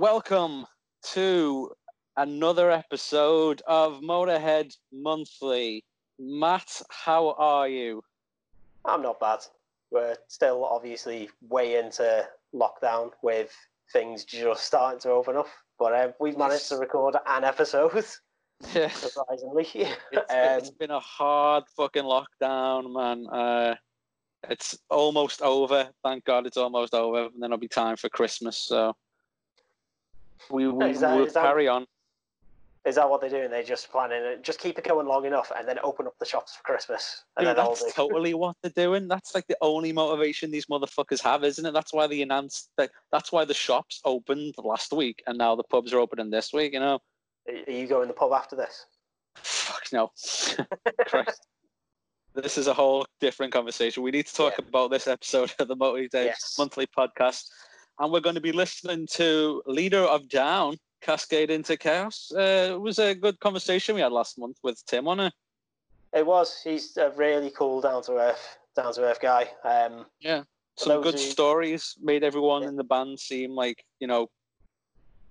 welcome to another episode of Motorhead Monthly. Matt, how are you? I'm not bad. We're still obviously way into lockdown with things just starting to open up, but uh, we've managed to record an episode. Yeah. Surprisingly, It's, um, it's been a hard fucking lockdown, man. Uh, it's almost over. Thank God it's almost over. And then it'll be time for Christmas. So we, we Is that- will that- carry on. is that what they're doing? They're just planning it, just keep it going long enough, and then open up the shops for Christmas, and Dude, then that's the totally what they're doing. That's like the only motivation these motherfuckers have, isn't it? That's why they announced that. That's why the shops opened last week, and now the pubs are opening this week. You know, Are you going to the pub after this? fuck no. Christ. This is a whole different conversation. We need to talk Yeah. about this episode of the Motorhead Yes. monthly podcast, and we're going to be listening to Leader of Down, Cascade into Chaos. Uh, it was a good conversation we had last month with Tim on it. It was. He's a really cool, down to earth, down to earth guy. Um, Yeah, some good who- stories. Made everyone Yeah. in the band seem like you know,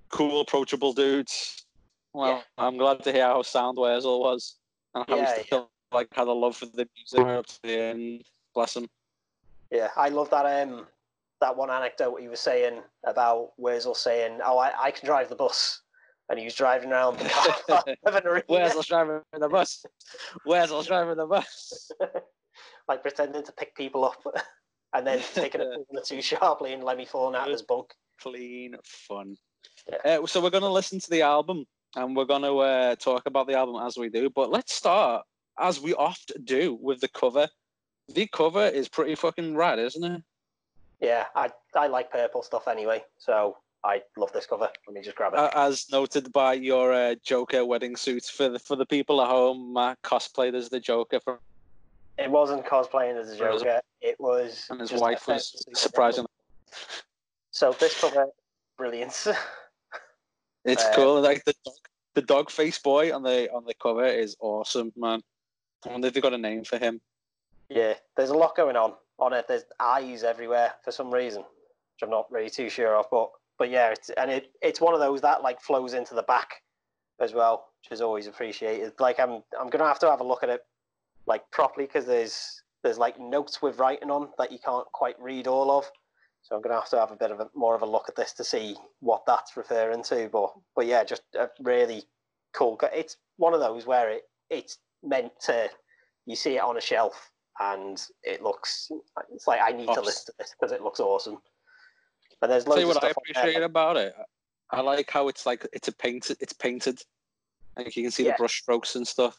cool, approachable dudes. Well, Yeah. I'm glad to hear how sound Wurzel was and how Yeah, he still like had a love for the music up to the end. Bless him. Yeah, I love that. Um, that one anecdote he was saying about Wurzel saying, "Oh, I, I can drive the bus," and he was driving around the car park of an arena, Wurzel's driving the bus. Wurzel's driving the bus. like pretending to pick people up, and then taking a corner too sharply and Lemmy falling out of his bunk. Clean fun. Uh, so we're going to listen to the album and we're going to uh, talk about the album as we do. But let's start, as we oft do, with the cover. The cover is pretty fucking rad, isn't it? Yeah, I I like purple stuff anyway, so I love this cover. Let me just grab it. Uh, as noted by your uh, Joker wedding suit. For the, for the people at home, Matt cosplayed as the Joker from, it wasn't cosplaying as a Or was it- Joker. It was. and his wife was surprising. So this cover, brilliant. It's Uh, cool. Like the dog, the dog face boy on the on the cover is awesome, man. I wonder if they got a name for him. Yeah, there's a lot going on on it. There's eyes everywhere for some reason, which I'm not really too sure of. But but yeah, it's and it it's one of those that like flows into the back as well, which is always appreciated. Like I'm I'm gonna have to have a look at it like properly because there's there's like notes with writing on that you can't quite read all of. So I'm gonna have to have a bit of a more of a look at this to see what that's referring to. But but yeah, just a really cool. It's one of those where it it's meant to you see it on a shelf and it looks it's like I need to listen to this because it looks awesome. And there's Tell loads you of what I appreciate about it. I like how it's like it's a painted. It's painted. Like you can see Yeah. the brush strokes and stuff.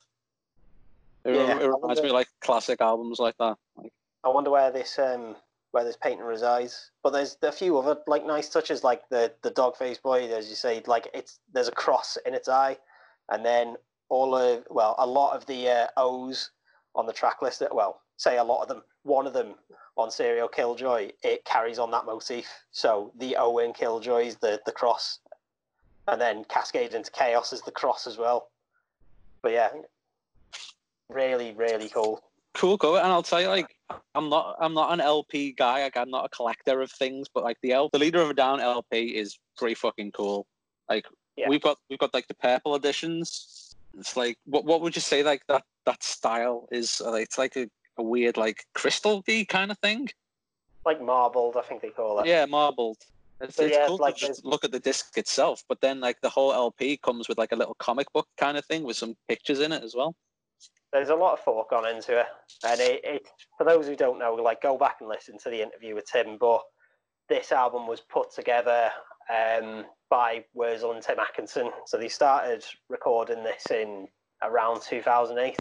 It, Yeah, it reminds wonder- me of like classic albums like that. Like, I wonder where this um where this painting resides. But there's a few other like nice touches, like the the dog face boy, as you say, like it's there's a cross in its eye, and then all of well a lot of the uh, O's on the track list. Well, say a lot of them. One of them on Serial Killjoy, it carries on that motif. So the Owen in Killjoy is the the cross, and then Cascade into Chaos is the cross as well. But yeah, really really cool. cool cover, and I'll tell you, like, I'm not, I'm not an LP guy. Like, I'm not a collector of things, but like the L, the Leader of a Down LP is pretty fucking cool. Like, Yeah. we've got, we've got like the purple editions. It's like, what, what would you say? Like that, that style is, Like, it's like a, a weird, like crystal kind of thing. like marbled, I think they call it. Yeah, marbled. It's, So, it's yeah, cool like to just look at the disc itself, but then like the whole LP comes with like a little comic book kind of thing with some pictures in it as well. There's a lot of thought gone into it, and it, it for those who don't know, like go back and listen to the interview with Tim. But this album was put together um, by Wurzel and Tim Atkinson. So they started recording this in around 2008.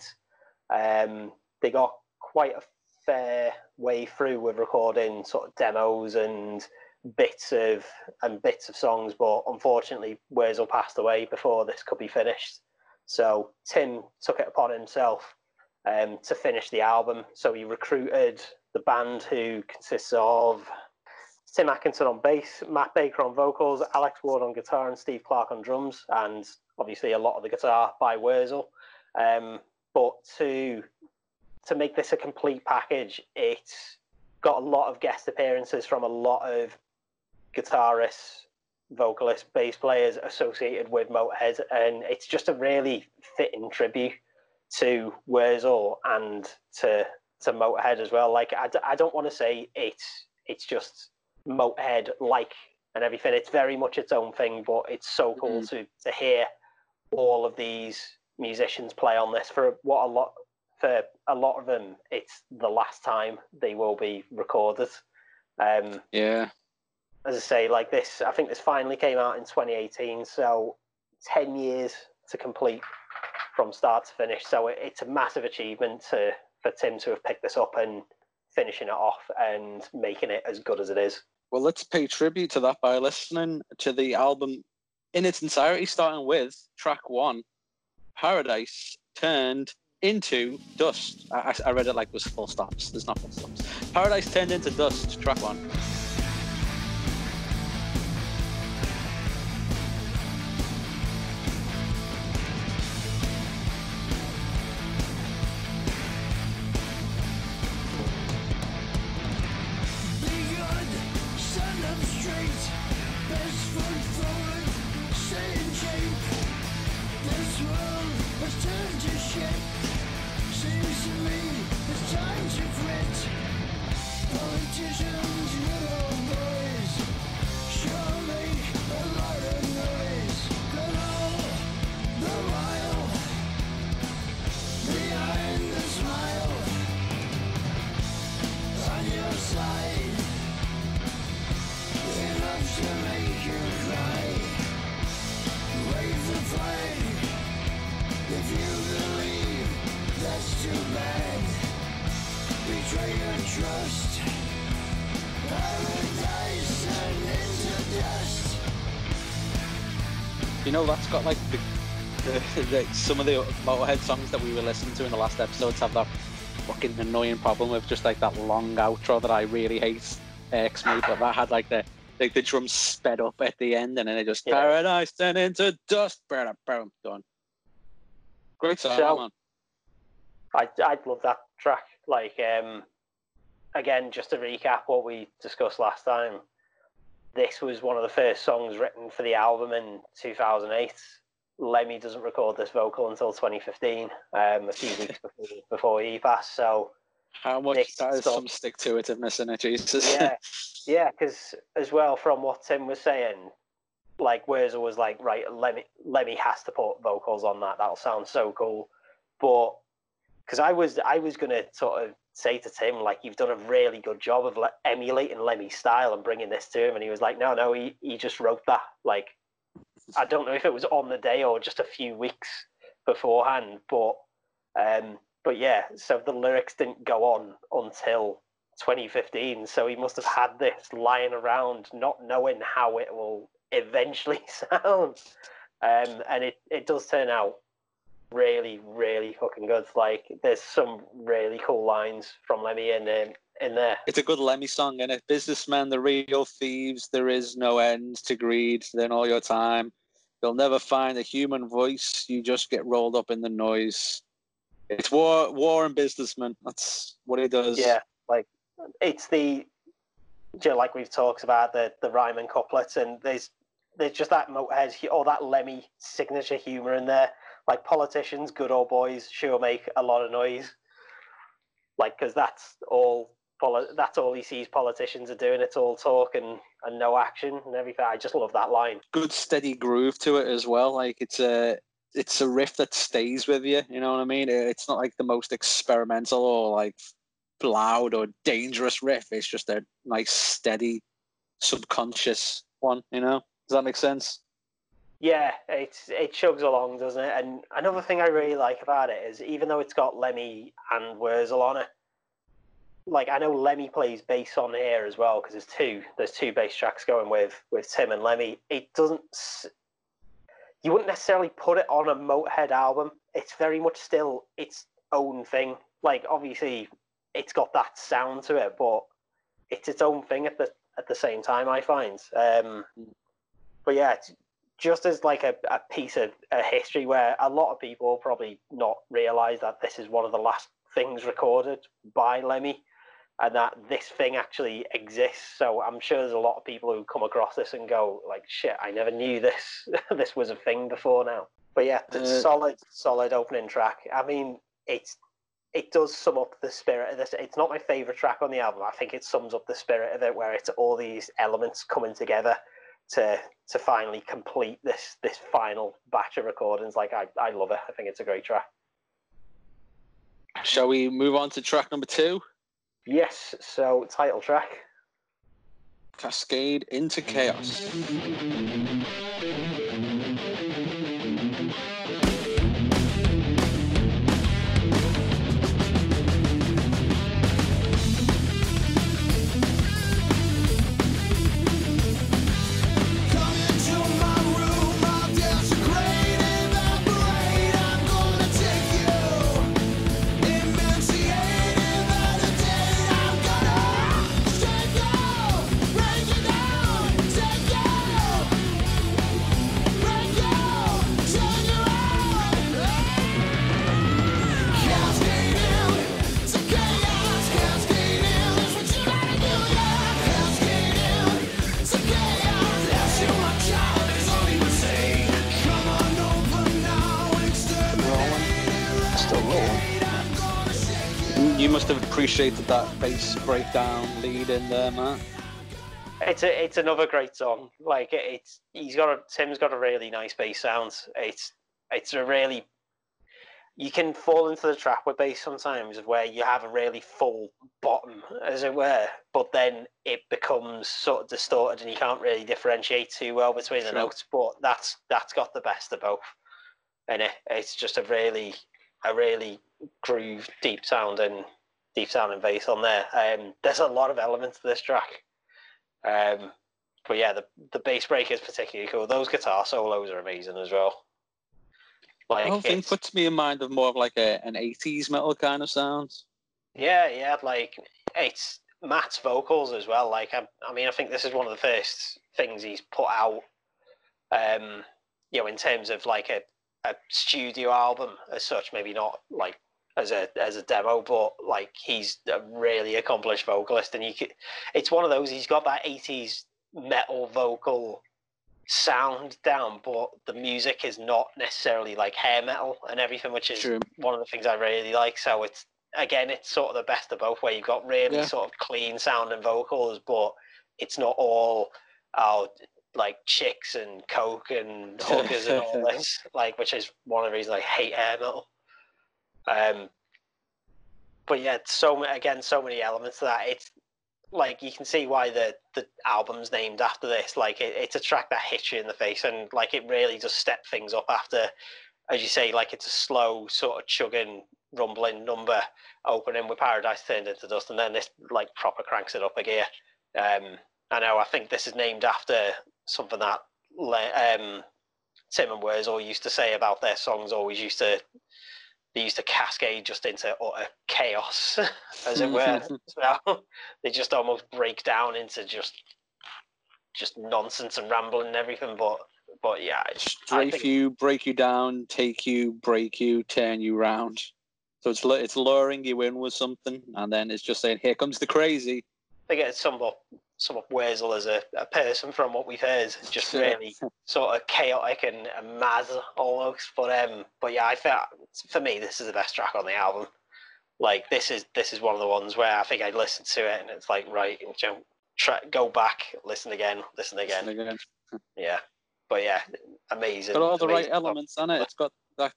Um, they got quite a fair way through with recording sort of demos and bits of and bits of songs, but unfortunately Wurzel passed away before this could be finished. So Tim took it upon himself um, to finish the album. So he recruited the band who consists of Tim Atkinson on bass, Matt Baker on vocals, Alex Ward on guitar, and Steve Clark on drums, and obviously a lot of the guitar by Wurzel. Um, but to to make this a complete package, it's got a lot of guest appearances from a lot of guitarists vocalists, bass players associated with Motorhead, and it's just a really fitting tribute to Wurzel and to to Motorhead as well. Like I, I don't want to say it's it's just Motorhead like and everything. It's very much its own thing, but it's so cool mm. to to hear all of these musicians play on this for what a lot for a lot of them. It's the last time they will be recorded. Um, yeah. As I say, like this, I think this finally came out in 2018, so 10 years to complete from start to finish. So it, it's a massive achievement to for Tim to have picked this up and finishing it off and making it as good as it is. Well, let's pay tribute to that by listening to the album in its entirety, starting with track one, Paradise Turned into Dust. I, I read it like it was full stops. There's not full stops. Paradise Turned into Dust, track one. Got like the, the, the, some of the Motorhead songs that we were listening to in the last episodes have that fucking annoying problem with just like that long outro that I really hate. X me, but that had like the like the drums sped up at the end, and then it just yeah. paradise turned into dust. Boom, boom, done. Great song, so, man. I I love that track. Like, um, again, just to recap what we discussed last time, this was one of the first songs written for the album in 2008. Lemmy doesn't record this vocal until 2015, um, a few weeks before, before he passed. So, how much that is some stick to itiveness in it, Jesus. Yeah, yeah, because as well from what Tim was saying, like Wurzel was like, right, Lemmy, Lemmy has to put vocals on that. That'll sound so cool. But because I was, I was gonna sort of say to Tim, like, you've done a really good job of like, emulating Lemmy's style and bringing this to him. And he was like, no, no, he, he just wrote that. Like, I don't know if it was on the day or just a few weeks beforehand, but, um, but yeah, so the lyrics didn't go on until 2015. So he must have had this lying around, not knowing how it will eventually sound. Um, and it, it does turn out really, really fucking good. Like, there's some really cool lines from Lemmy in um, in there. It's a good Lemmy song, and it businessmen, the real thieves. There is no end to greed. Then all your time, you'll never find a human voice. You just get rolled up in the noise. It's war, war and businessman. That's what he does. Yeah, like it's the, you know, like we've talked about the the rhyme and couplets, and there's there's just that Motorhead or that Lemmy signature humor in there like politicians, good old boys, sure make a lot of noise. Like, because that's all. That's all he sees politicians are doing. It's all talk and, and no action and everything. I just love that line. Good steady groove to it as well. Like it's a it's a riff that stays with you. You know what I mean? It's not like the most experimental or like loud or dangerous riff. It's just a nice steady subconscious one. You know? Does that make sense? Yeah, it's it chugs along, doesn't it? And another thing I really like about it is even though it's got Lemmy and Wurzel on it, like I know Lemmy plays bass on here as well because there's two there's two bass tracks going with with Tim and Lemmy. It doesn't you wouldn't necessarily put it on a Motorhead album. It's very much still its own thing. Like obviously it's got that sound to it, but it's its own thing at the at the same time. I find. Um, but yeah, just as like a, a piece of a history where a lot of people probably not realize that this is one of the last things recorded by Lemmy. and that this thing actually exists. So I'm sure there's a lot of people who come across this and go like, "Shit, I never knew this. this was a thing before now." But yeah, uh, solid, solid opening track. I mean, it's it does sum up the spirit of this. It's not my favorite track on the album. I think it sums up the spirit of it, where it's all these elements coming together to to finally complete this this final batch of recordings. Like I, I love it. I think it's a great track. Shall we move on to track number two? Yes. So title track. Cascade into chaos. Appreciated that bass breakdown lead in there, man. It's a, it's another great song. Like it's he's got a Tim's got a really nice bass sound. It's it's a really you can fall into the trap with bass sometimes where you have a really full bottom, as it were, but then it becomes sort of distorted and you can't really differentiate too well between the notes. But that's that's got the best of both, and it, it's just a really a really groove deep sound and deep sounding bass on there. Um, there's a lot of elements to this track. Um, but yeah, the the bass break is particularly cool. Those guitar solos are amazing as well. Like, the whole thing puts me in mind of more of like a, an 80s metal kind of sound. Yeah, yeah, like it's Matt's vocals as well. Like, I, I mean, I think this is one of the first things he's put out, um, you know, in terms of like a, a studio album as such. Maybe not like as a as a demo, but like he's a really accomplished vocalist, and you could, it's one of those. He's got that '80s metal vocal sound down, but the music is not necessarily like hair metal and everything, which is True. one of the things I really like. So it's again, it's sort of the best of both, where you've got really yeah. sort of clean sounding vocals, but it's not all oh like chicks and coke and hookers and all this, like which is one of the reasons I hate hair metal. Um, but yeah, so again, so many elements to that. It's like you can see why the the album's named after this. Like it, it's a track that hits you in the face, and like it really does step things up after, as you say, like it's a slow sort of chugging, rumbling number opening with Paradise turned into dust, and then this like proper cranks it up a gear. Um, I know. I think this is named after something that um, Tim and Wurzel used to say about their songs. Always used to they used to cascade just into utter chaos, as it were. so they just almost break down into just just nonsense and rambling and everything. But but yeah, strafe think... you, break you down, take you, break you, turn you round. So it's it's luring you in with something, and then it's just saying, "Here comes the crazy." They get some up some of Wurzel as a, a person from what we've heard, just really sort of chaotic and, and mad almost. But um, but yeah, I felt for me this is the best track on the album. Like this is this is one of the ones where I think I listened to it and it's like right, you know, try, go back, listen again, listen again. Listen again. yeah, but yeah, amazing. Got all the right elements on it. It's got that.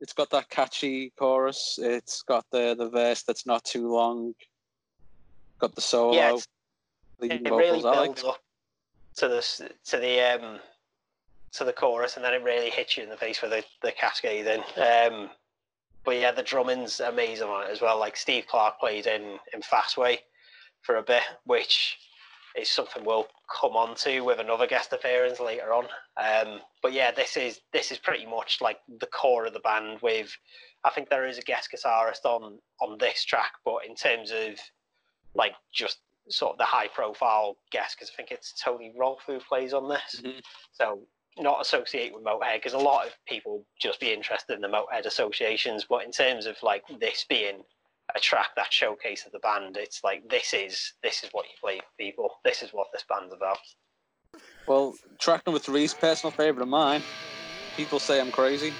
It's got that catchy chorus. It's got the the verse that's not too long. Got the solo. Yeah, it vocals. really builds like up to the to the um to the chorus, and then it really hits you in the face with the the cascade. In. Um, but yeah, the drumming's amazing on it as well. Like Steve Clark played in in Fastway for a bit, which is something we'll come on to with another guest appearance later on. Um, but yeah, this is this is pretty much like the core of the band. With I think there is a guest guitarist on on this track, but in terms of like just sort of the high profile guest because I think it's Tony Rolfe who plays on this. Mm-hmm. So not associate with Motorhead because a lot of people just be interested in the Motorhead associations, but in terms of like this being a track that showcases the band. It's like this is this is what you play for people. This is what this band's about. Well, track number three is personal favorite of mine. People say I'm crazy.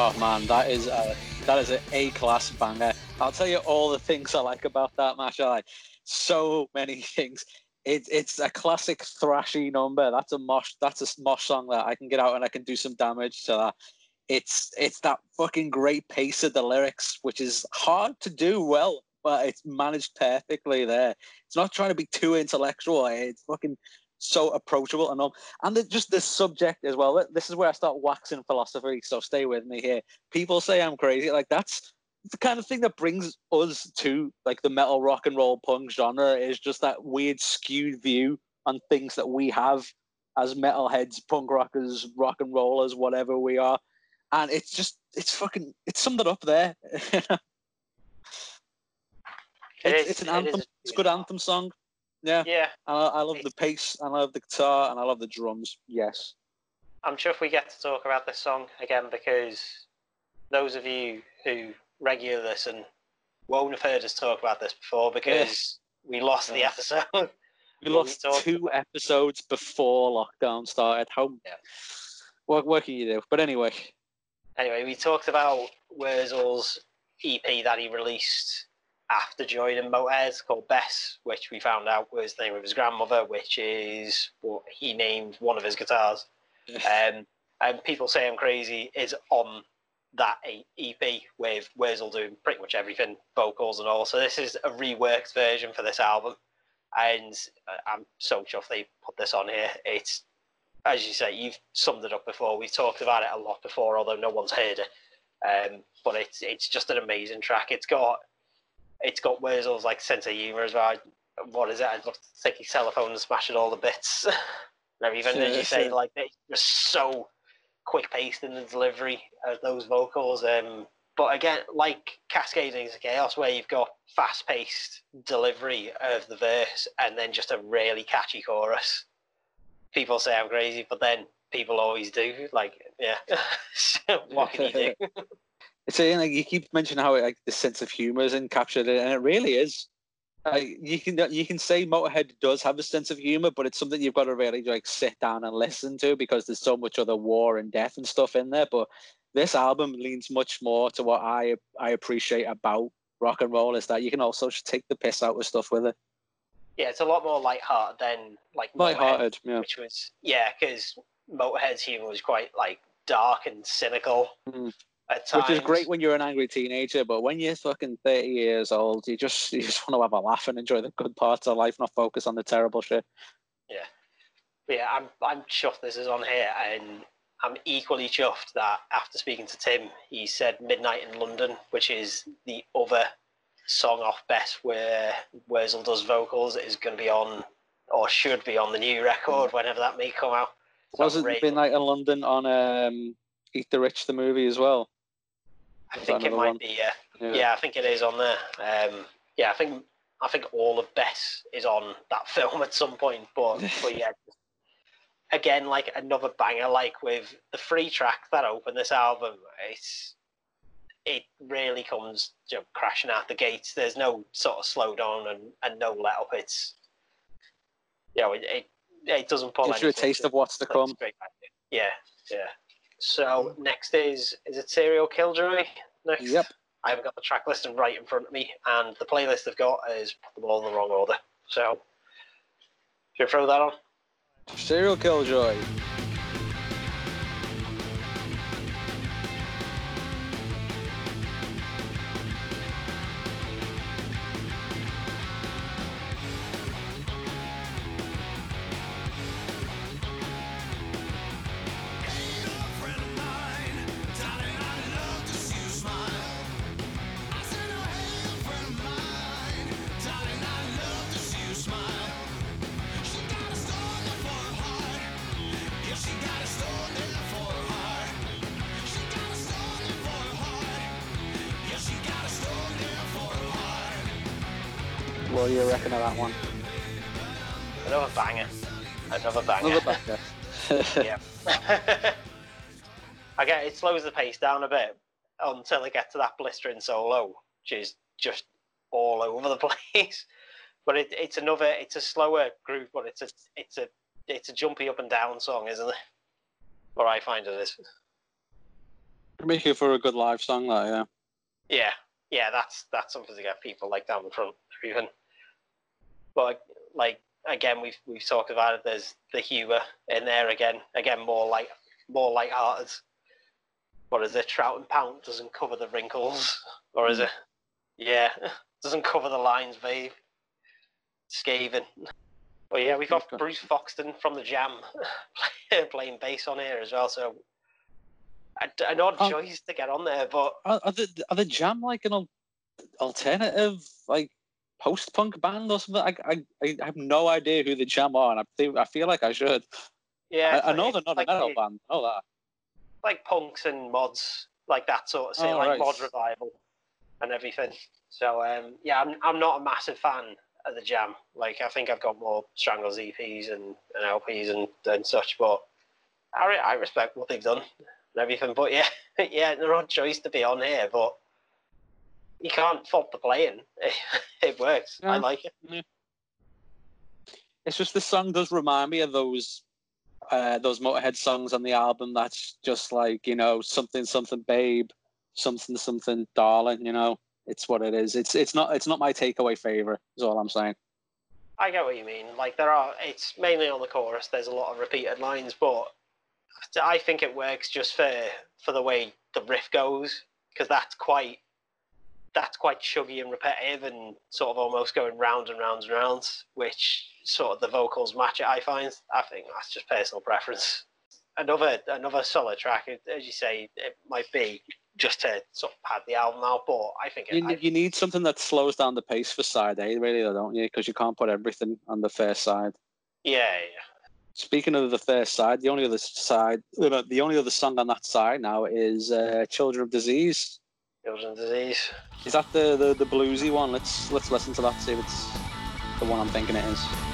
Oh man, that is a that is an A class banger. I'll tell you all the things I like about that match. I like so many things. It's it's a classic thrashy number. That's a mosh. That's a mosh song that I can get out and I can do some damage to that. It's it's that fucking great pace of the lyrics, which is hard to do well, but it's managed perfectly there. It's not trying to be too intellectual. It's fucking so approachable and all. And the, just the subject as well. This is where I start waxing philosophy. So stay with me here. People say I'm crazy. Like that's the kind of thing that brings us to like the metal rock and roll punk genre is just that weird skewed view on things that we have as metalheads, punk rockers, rock and rollers, whatever we are. And it's just it's fucking it's summed it up there. it's, it's, an anthem. It's a good anthem song. Yeah. Yeah. I, I love the pace, and I love the guitar, and I love the drums. Yes. I'm sure if we get to talk about this song again because those of you who regularly listen won't have heard us talk about this before because we lost the episode. We lost we two episodes before lockdown started. How? Yeah. What, what can you do? But anyway. Anyway, we talked about Wurzel's EP that he released after joining Motorhead called Bess, which we found out was the name of his grandmother, which is what he named one of his guitars. um, and People Say I'm Crazy is on that EP with Wurzel doing pretty much everything, vocals and all. So this is a reworked version for this album. And I'm so chuffed they put this on here. It's, as you say, you've summed it up before. We've talked about it a lot before, although no one's heard it. Um, but it's it's just an amazing track. It's got it's got Wurzel's like sense of humour as well. What is it? I'd love to take his telephone and smash it all the bits. and even as you say, like they're just so quick paced in the delivery of those vocals. Um, but again, like Cascading into Chaos, where you've got fast paced delivery of the verse and then just a really catchy chorus. People say I'm crazy, but then people always do. Like, yeah, what can you do? it's a, like you keep mentioning how like the sense of humor is captured, and it really is. you can you can say Motorhead does have a sense of humor, but it's something you've got to really like sit down and listen to because there's so much other war and death and stuff in there. But this album leans much more to what I I appreciate about rock and roll is that you can also just take the piss out of stuff with it. Yeah, it's a lot more light-hearted than like light-hearted, yeah. which was yeah, because Motorhead's humor was quite like dark and cynical. Mm. Which is great when you're an angry teenager, but when you're fucking thirty years old, you just you just want to have a laugh and enjoy the good parts of life, not focus on the terrible shit. Yeah, but yeah, I'm I'm chuffed this is on here, and I'm equally chuffed that after speaking to Tim, he said "Midnight in London," which is the other song off Bess where Wurzel does vocals, is going to be on or should be on the new record whenever that may come out. So Wasn't Midnight in London on um, Eat the Rich the movie as well? I think it might one? be. Yeah. yeah. yeah, I think it is on there. Um, yeah, I think I think all of Bess is on that film at some point. But but yeah, again, like another banger, like with the free track that opened this album, it's it really comes you know, crashing out the gates. There's no sort of slow down and, and no let up. It's you know, it it, it doesn't pull. Gives you a taste of what's to come. Yeah, yeah. So hmm. next is is it Serial Killjoy? Next. Yep. I haven't got the track list right in front of me, and the playlist I've got is put them all in the wrong order. So, should I throw that on? Serial Killjoy. What do you reckon of that one? Another banger. Another banger. Another banger. yeah. I get it slows the pace down a bit until it get to that blistering solo, which is just all over the place. But it, it's another, it's a slower groove, but it's a, it's a, it's a jumpy up and down song, isn't it? What I find it is. Make it for a good live song, that yeah. Yeah, yeah, that's that's something to get people like down the front even. But like again, we've we've talked about it. There's the humour in there again. Again, more like more light-hearted. What is it? Trout and Pound doesn't cover the wrinkles, or is hmm. it? Yeah, doesn't cover the lines, babe. Scathing. But yeah, we've got. Bruce Foxton from the Jam playing bass on here as well. So an odd Oh. choice to get on there, but Are, are the are the Jam like an alternative like post punk band or something? I, I I have no idea who the Jam are, and I think I feel like I should. yeah, I, I know like- they're not like a metal the- band. I know that. like punks and mods, like that sort of thing, Oh, like right. mod revival and everything. So um, yeah, I'm I'm not a massive fan of the Jam. Like I think I've got more Stranglers EPs and, and LPs and, and such, but I I respect what they've done and everything. But yeah, yeah, they're odd choice to be on here, but you can't fault the playing. It, works. I like it. It's just the song does remind me of those uh, those Motorhead songs on the album. That's just like you know something something babe, something something darling. You know, it's what it is. It's it's not it's not my takeaway favorite. Is all I'm saying. I get what you mean. Like there are, it's mainly on the chorus. There's a lot of repeated lines, but I think it works just for for the way the riff goes because that's quite that's quite chuggy and repetitive and sort of almost going round and round and round, which sort of the vocals match it. I find. I think that's just personal preference. Another another solid track, as you say, it might be just to sort of pad the album out, but I think it, You, I, you need something that slows down the pace for side A, really, though, don't you? Because you can't put everything on the first side. yeah, yeah. Speaking of the first side, the only other side, uh, the only other song on that side now is uh, "Children of Disease." Children's disease. Is that the, the the bluesy one? Let's let's listen to that. See if it's the one I'm thinking it is.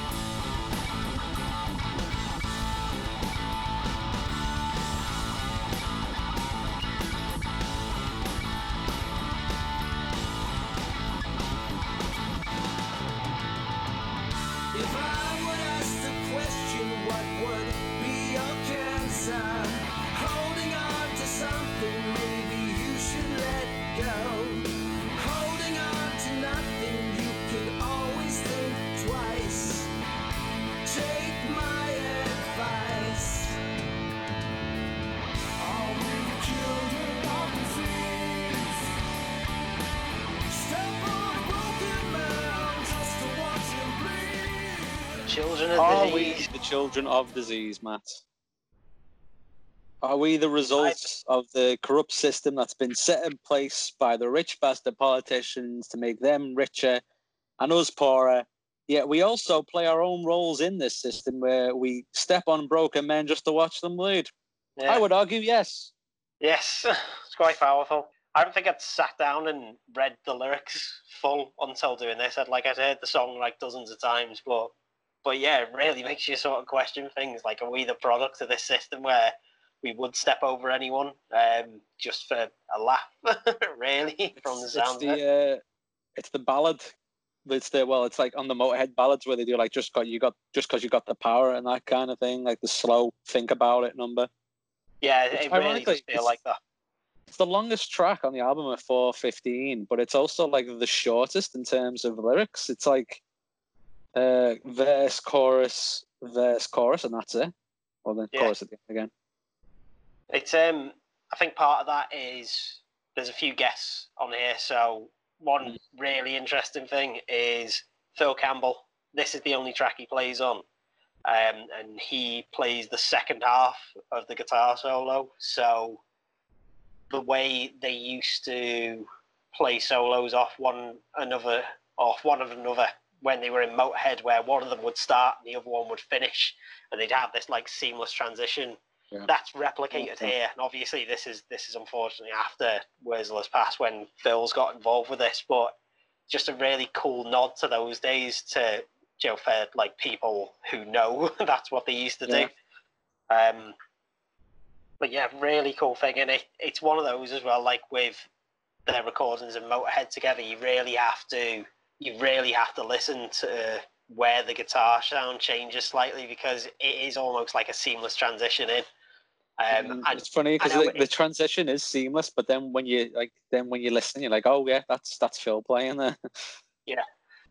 Children of Are disease. we the children of disease, Matt? Are we the results of the corrupt system that's been set in place by the rich bastard politicians to make them richer and us poorer? Yet we also play our own roles in this system where we step on broken men just to watch them bleed. Yeah. I would argue yes. Yes, it's quite powerful. I don't think I'd sat down and read the lyrics full until doing this. I'd like I'd heard the song like dozens of times, but but yeah, it really makes you sort of question things. Like, are we the product of this system where we would step over anyone um, just for a laugh? really, from the sound it's of it. the uh, it's the ballad. It's the well, it's like on the Motorhead ballads where they do like just got you got just because you got the power and that kind of thing, like the slow think about it number. Yeah, it's it really does feel like that. It's the longest track on the album at four fifteen, but it's also like the shortest in terms of lyrics. It's like uh, verse, chorus, verse, chorus, and that's it. Well, then Yeah. chorus at the end again. It's um I think part of that is there's a few guests on here. So one really interesting thing is Phil Campbell. This is the only track he plays on. Um, and he plays the second half of the guitar solo. So the way they used to play solos off one another off one of another when they were in Motorhead where one of them would start and the other one would finish and they'd have this like seamless transition Yeah. that's replicated Okay. here. And obviously, this is this is unfortunately after Wurzel has passed when Phil's got involved with this. But just a really cool nod to those days to you know for like people who know that's what they used to Yeah. do. Um, but yeah, really cool thing, and it, it's one of those as well. Like with their recordings and Motorhead together, you really have to you really have to listen to where the guitar sound changes slightly because it is almost like a seamless transition in. Um, Mm, and it's funny because know the, it- the transition is seamless, but then when you like, then when you listen, you're like, oh yeah, that's that's Phil playing there. Yeah,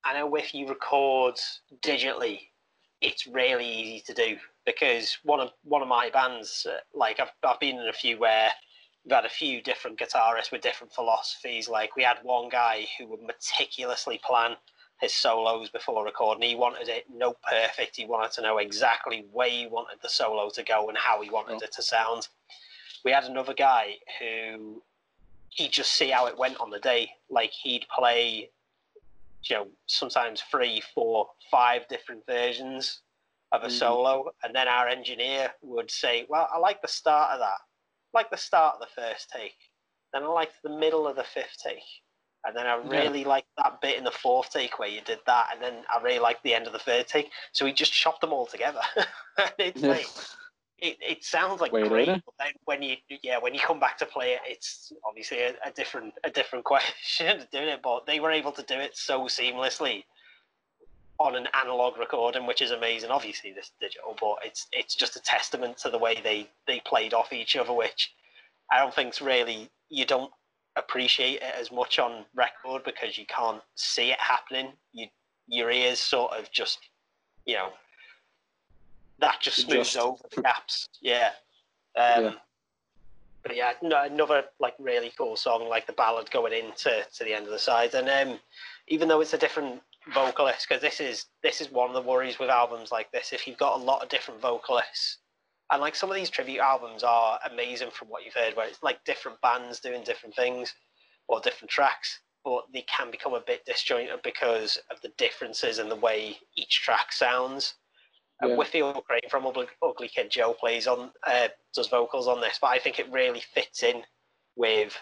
I know if you record digitally, it's really easy to do because one of one of my bands, uh, like I've I've been in a few where we've had a few different guitarists with different philosophies. Like we had one guy who would meticulously plan his solos before recording. He wanted it no perfect. He wanted to know exactly where he wanted the solo to go and how he wanted Oh. it to sound. We had another guy who he'd just see how it went on the day. Like he'd play you know, sometimes three, four, five different versions of a Mhm. solo, and then our engineer would say, "Well, I like the start of that, like the start of the first take, then I liked the middle of the fifth take, and then I Yeah. really liked that bit in the fourth take where you did that, and then I really liked the end of the third take." So he just chopped them all together. It's Yeah. like it, it sounds like Way great, but then when you yeah when you come back to play it, it's obviously a, a different a different question doing it. But they were able to do it so seamlessly on an analog recording, which is amazing. Obviously, this digital, but it's it's just a testament to the way they they played off each other, which I don't think's really you don't appreciate it as much on record because you can't see it happening. You your ears sort of just you know that just smooths Adjust. over the gaps. Yeah. Um, Yeah. But yeah, no, another like really cool song, like the ballad going into to the end of the side, and um, even though it's a different vocalist, because this is this is one of the worries with albums like this. If you've got a lot of different vocalists, and like some of these tribute albums are amazing from what you've heard, where it's like different bands doing different things or different tracks, but they can become a bit disjointed because of the differences in the way each track sounds. Yeah. And Whitfield Crane from Ugly, Ugly Kid Joe plays on uh, does vocals on this, but I think it really fits in with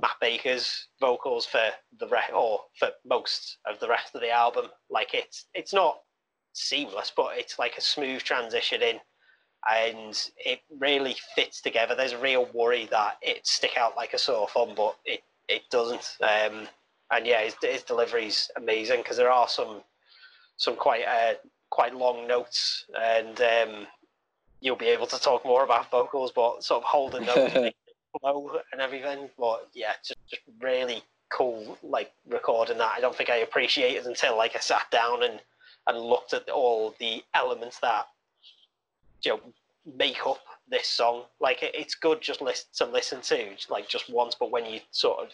Matt Baker's vocals for the re- or for most of the rest of the album. Like it's it's not seamless, but it's like a smooth transition in, and it really fits together. There's a real worry that it stick out like a sore thumb, but it it doesn't. Um, and yeah, his, his delivery's amazing because there are some some quite uh, quite long notes, and um, you'll be able to talk more about vocals, but sort of holding those flow and everything. But yeah, just, just really cool, like recording that. I don't think I appreciated until like I sat down and and looked at all the elements that you know make up this song. Like it, it's good just listen to listen to like just once, but when you sort of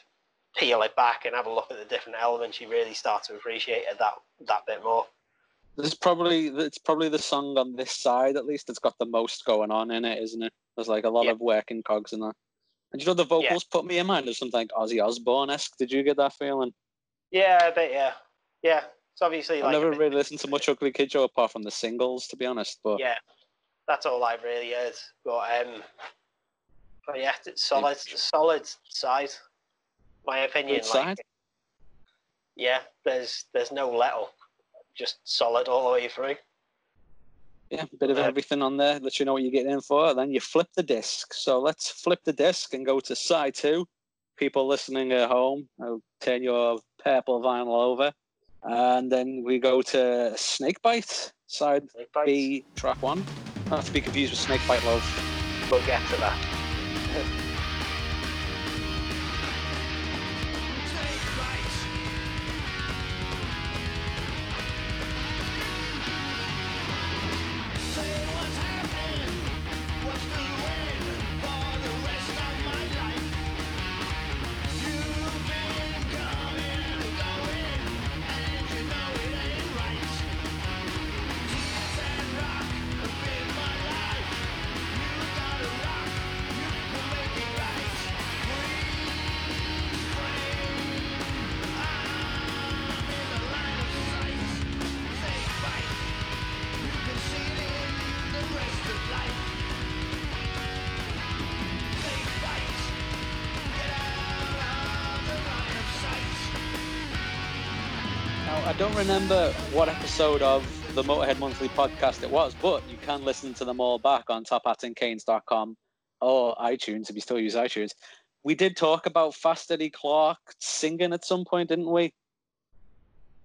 peel it back and have a look at the different elements, you really start to appreciate it that that bit more. This is probably it's probably the song on this side at least that's got the most going on in it, isn't it? There's like a lot Yeah. of working cogs in that. And you know the vocals put me in mind of something like Ozzy Osbourne esque. Did you get that feeling? Yeah, but yeah, yeah. It's obviously I like never really listened to much Ugly Kid Joe apart from the singles, to be honest. But yeah, that's all I really is. But um, but yeah, it's solid, solid side. My opinion, Good like, side? yeah, there's there's no let up, just solid all the way through. Yeah, a bit of everything on there. Let you know what you're getting in for. Then you flip the disc. So let's flip the disc and go to side two. People listening at home, I'll turn your purple vinyl over. And then we go to Snakebite, side Snake bites. B, track one. Not to be confused with Snakebite Love. We'll get to that. Remember what episode of the Motorhead Monthly podcast it was, but you can listen to them all back on tophatsandcanes.com or iTunes if you still use iTunes. We did talk about Fast Eddie Clarke singing at some point, didn't we?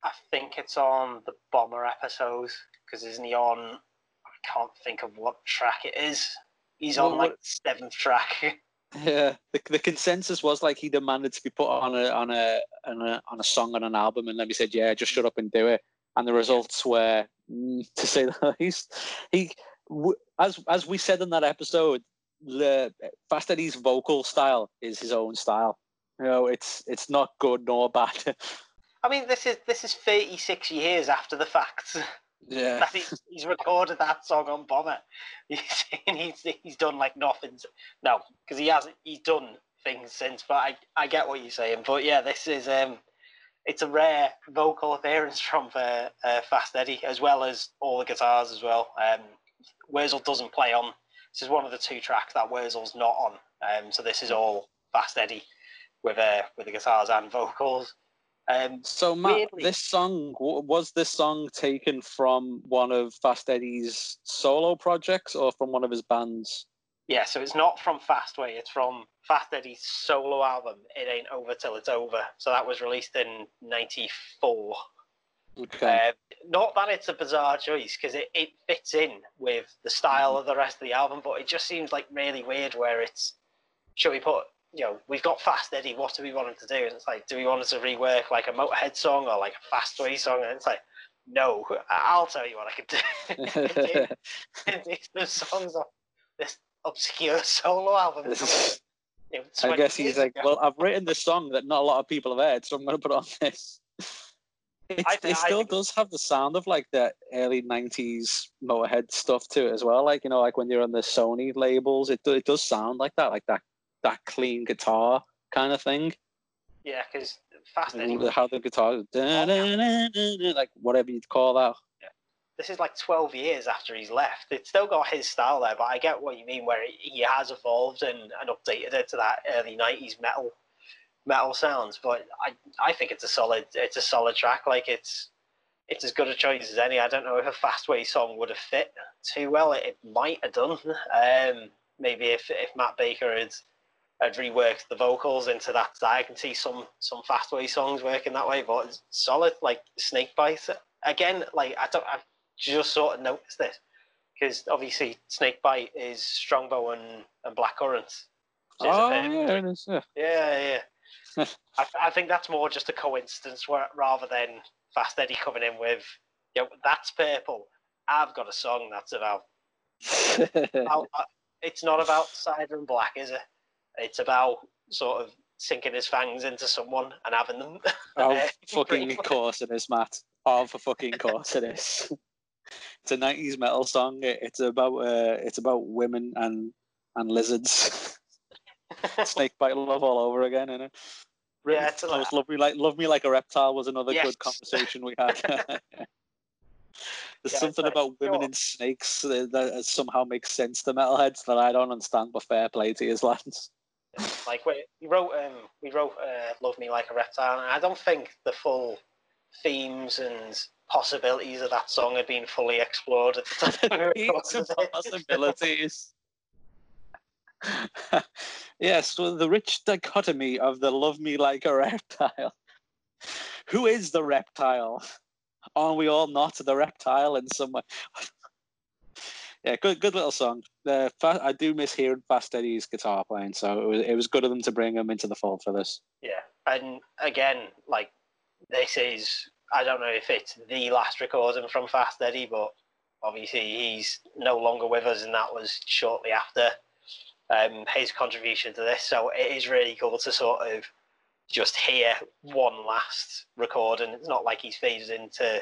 I think it's on the Bomber episodes because isn't he on? I can't think of what track it is. He's on like what- seventh track. Yeah, the, the consensus was like he demanded to be put on a on a on a on a song on an album, and then we said, "Yeah, just shut up and do it." And the results were, mm, to say the least, he as as we said in that episode, the Fast Eddie's vocal style is his own style. You know, it's it's not good nor bad. I mean, this is this is thirty six years after the fact yeah, he's, recorded that song on Bomber. He's he's he's done like nothing. No, because he hasn't. He's done things since. But I I get what you're saying. But yeah, this is um, it's a rare vocal appearance from uh, uh, Fast Eddie as well as all the guitars as well. Um, Wurzel doesn't play on. This is one of the two tracks that Wurzel's not on. Um, so this is all Fast Eddie with uh, with the guitars and vocals. Um, So Matt, Weirdly- this song was this song taken from one of Fast Eddie's solo projects or from one of his bands? Yeah, so it's not from Fastway, it's from Fast Eddie's solo album, It Ain't Over Till It's Over. So that was released in 94. Okay. Uh, not that it's a bizarre choice, because it, it fits in with the style of the rest of the album, but it just seems like really weird where it's, should we put, you know, we've got Fast Eddie, what do we want him to do? And it's like, do we want him to rework like a Motorhead song or like a Fastway song? And it's like, no, I'll tell you what I can do. It's the songs off this obscure solo album. You know, I guess he's years like, ago. well, I've written this song that not a lot of people have heard, so I'm going to put on this. It, I it still does have the sound of like the early '90s Motorhead stuff to it as well. Like you know, like when you're on the Sony labels, it do, it does sound like that, like that that clean guitar kind of thing. Yeah, because Fast And How the guitar, is, like whatever you'd call that. this is like 12 years after he's left. It's still got his style there, but I get what you mean where he- he has evolved and, and updated it to that early 90s metal metal sounds. But I, I think it's a solid it's a solid track. Like it's it's as good a choice as any. I don't know if a Fastway song would have fit too well. It, it might have done. Um, maybe if, if Matt Baker had had reworked the vocals into that I can see some some Fastway songs working that way. But it's solid, like Snakebite again. Like I don't, I've just sort of noticed this because obviously Snakebite is Strongbow and, and Blackcurrant. which is a Oh yeah, is. Yeah. yeah, yeah. I, I think that's more just a coincidence where, rather than Fast Eddie coming in with, you know, that's purple. I've got a song that's about. about uh, it's not about cider and black, is it? It's about sort of sinking his fangs into someone and having them. Oh, fucking course it is, Matt. Oh, for fucking course it is. It's a '90s metal song. It- It's about uh, it's about women and and lizards. Snakebite love all over again, innit? Yeah, it's a Close, love me like love me like a reptile was another Yes. good conversation we had. There's Yeah, something like, about women sure. and snakes that, that somehow makes sense to metalheads that I don't understand. But fair play to his lads. Like we, wrote um we wrote uh, love me like a reptile and i don't think the full themes and possibilities of that song had been fully explored at the time we were It's recording it. possibilities. yes, well, the rich dichotomy of the love me like a reptile. Who is the reptile? Are we all not the reptile in some way? yeah, good, good little song. Uh, I do miss hearing Fast Eddie's guitar playing, so it was, it was good of them to bring him into the fold for this. yeah and again like this is i don't know if it's the last recording from fast eddie but obviously he's no longer with us and that was shortly after um, his contribution to this so it is really cool to sort of just hear one last recording it's not like he's phased into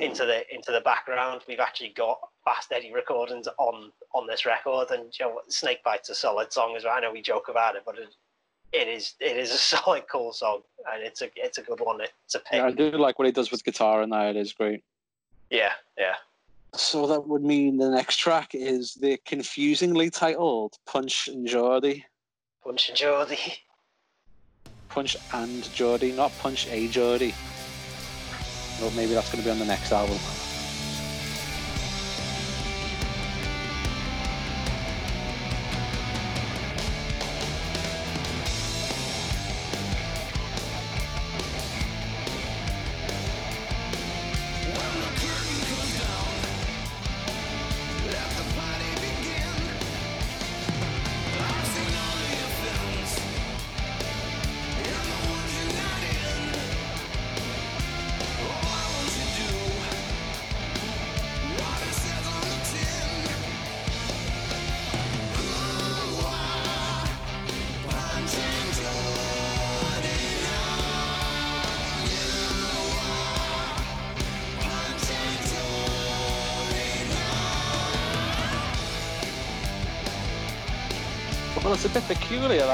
into the into the background we've actually got fast eddie recordings on on this record. And you know what, snakebite's a solid song as well. I know we joke about it but it, it is it is a solid cool song. And it's a it's a good one to pick. Yeah, I do like what he does with guitar, and that. It is great. yeah yeah. So that would mean the next track is the confusingly titled Punch and Geordie. punch and Geordie. Punch and Geordie, not Punch a Geordie. Or maybe that's going to be on the next album.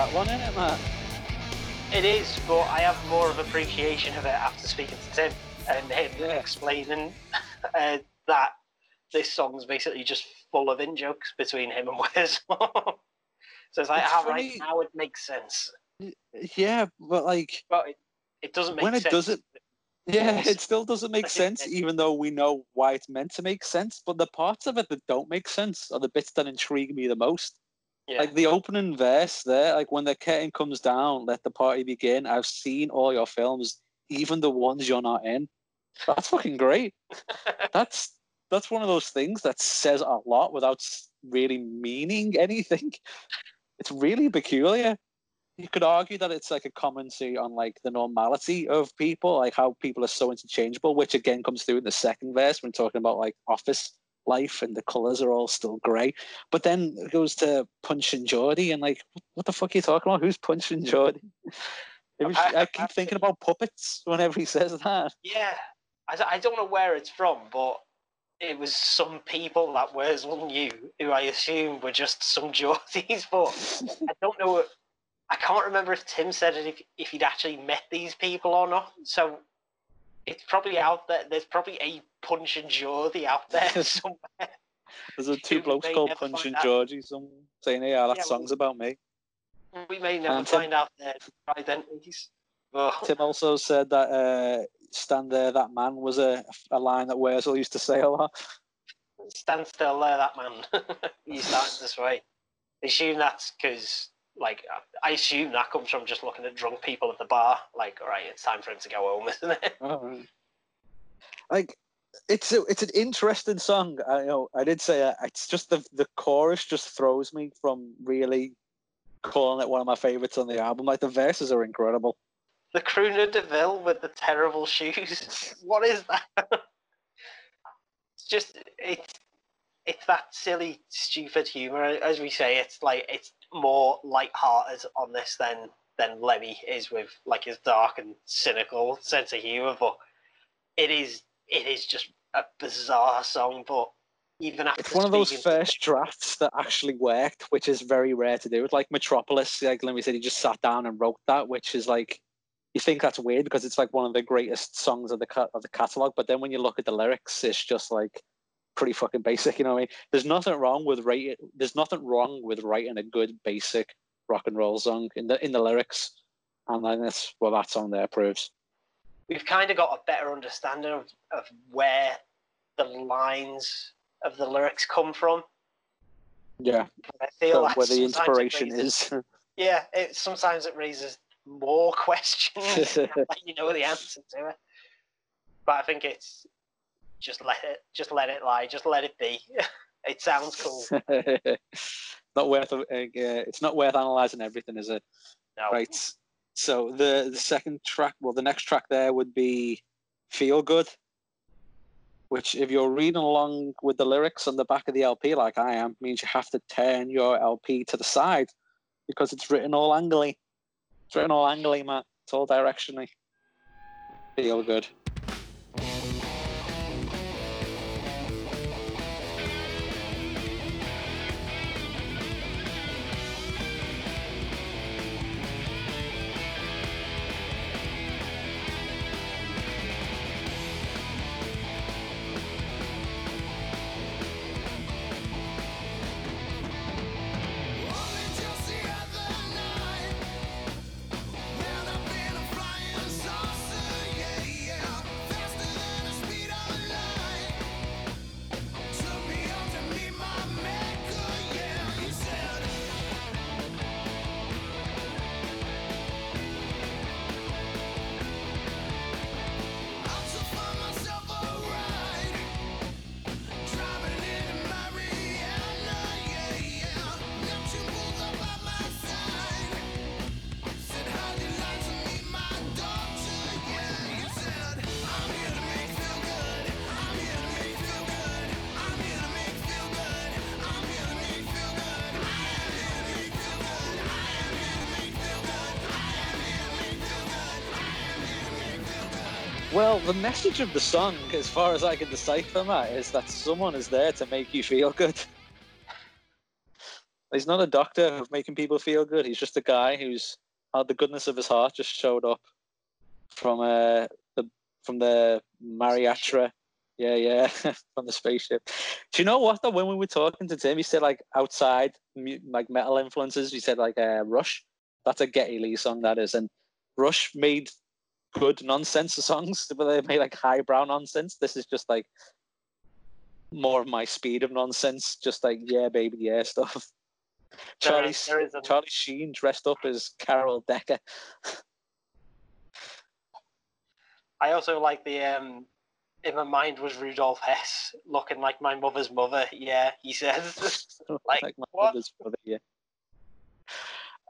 That one, isn't it, Matt? It is, but I have more of appreciation of it after speaking to Tim and him Yeah. explaining uh, that this song's basically just full of in jokes between him and Wes. so it's like, It's all right, now it makes sense. Yeah, but like But it, it doesn't make when it doesn't, yeah, it still doesn't make sense, even though we know why it's meant to make sense. But the parts of it that don't make sense are the bits that intrigue me the most. Yeah. Like the opening verse there, like when the curtain comes down, let the party begin. I've seen all your films, even the ones you're not in. That's fucking great. that's that's one of those things that says a lot without really meaning anything. It's really peculiar. You could argue that it's like a commentary on like the normality of people, like how people are so interchangeable, which again comes through in the second verse when talking about like office life and the colours are all still grey. But then it goes to Punch and Geordie and like, what the fuck are you talking about? Who's Punch and Geordie? Was, I- I keep thinking about puppets whenever he says that. Yeah, I don't know where it's from, but it was some people that Wurzel knew who I assume were just some Geordies, but I don't know. I can't remember if Tim said it if, if he'd actually met these people or not. So it's probably out there. There's probably a Punch and Geordie out there somewhere. There's a two blokes called Punch and out. Georgie, some saying, "Yeah, that Yeah, song's about me." We may never And Tim- find out their identities. But Tim also said that uh, "Stand there, that man" was a a line that Wurzel used to say a lot. stand still there, that man. He's starting to sway. I assume that's because, like, I assume that comes from just looking at drunk people at the bar. Like, all right, it's time for him to go home, isn't it? Like, it's a, it's an interesting song. I know I did say uh, it's just the the chorus just throws me from really calling it one of my favorites on the album. Like the verses are incredible. The crooner Deville with the terrible shoes. What is that? it's just it's it's that silly, stupid humor. As we say, it's like it's more light-hearted on this than than Lemmy is with like his dark and cynical sense of humor. But it is it is just a bizarre song. But even after It's one of those first drafts that actually worked, which is very rare to do. It's like Metropolis, like Lemmy said, he just sat down and wrote that, which is like you think that's weird because it's like one of the greatest songs of the of the catalog. But then when you look at the lyrics, it's just like pretty fucking basic. You know what I mean? There's nothing wrong with writing. There's nothing wrong with writing a good basic rock and roll song in the in the lyrics, and then that's what that song there proves. we've kind of got a better understanding of, of where the lines of the lyrics come from. Yeah, I feel so like where the inspiration raises- is. Yeah, it sometimes it raises more questions than you know the answer to it. But I think it's just let it just let it lie, just let it be. it sounds cool. not worth. Uh, it's not worth analyzing everything, is it? No. Right. So the the second track, well, the next track there would be "Feel Good," which, if you're reading along with the lyrics on the back of the LP, like I am, means you have to turn your LP to the side because it's written all angly. It's written all angly, Matt. It's all directionally. Feel good. Well, the message of the song, as far as I can decipher, Matt, is that someone is there to make you feel good. He's not a doctor of making people feel good. He's just a guy who's had the goodness of his heart just showed up from uh, the from the Mariatra. Yeah, yeah, from the spaceship. Do you know what? Though when we were talking to Tim, he said like outside like metal influences. He said like uh, Rush. That's a Geddy Lee song that is, and Rush made good nonsense songs, but they made like highbrow nonsense. This is just like more of my speed of nonsense, just like yeah, baby, yeah stuff. There Charlie, is- there is a- Charlie Sheen dressed up as Carol Decker. I also like the um in my mind was Rudolf Hess looking like my mother's mother. Yeah, he says. Like, my what? mother's brother, yeah.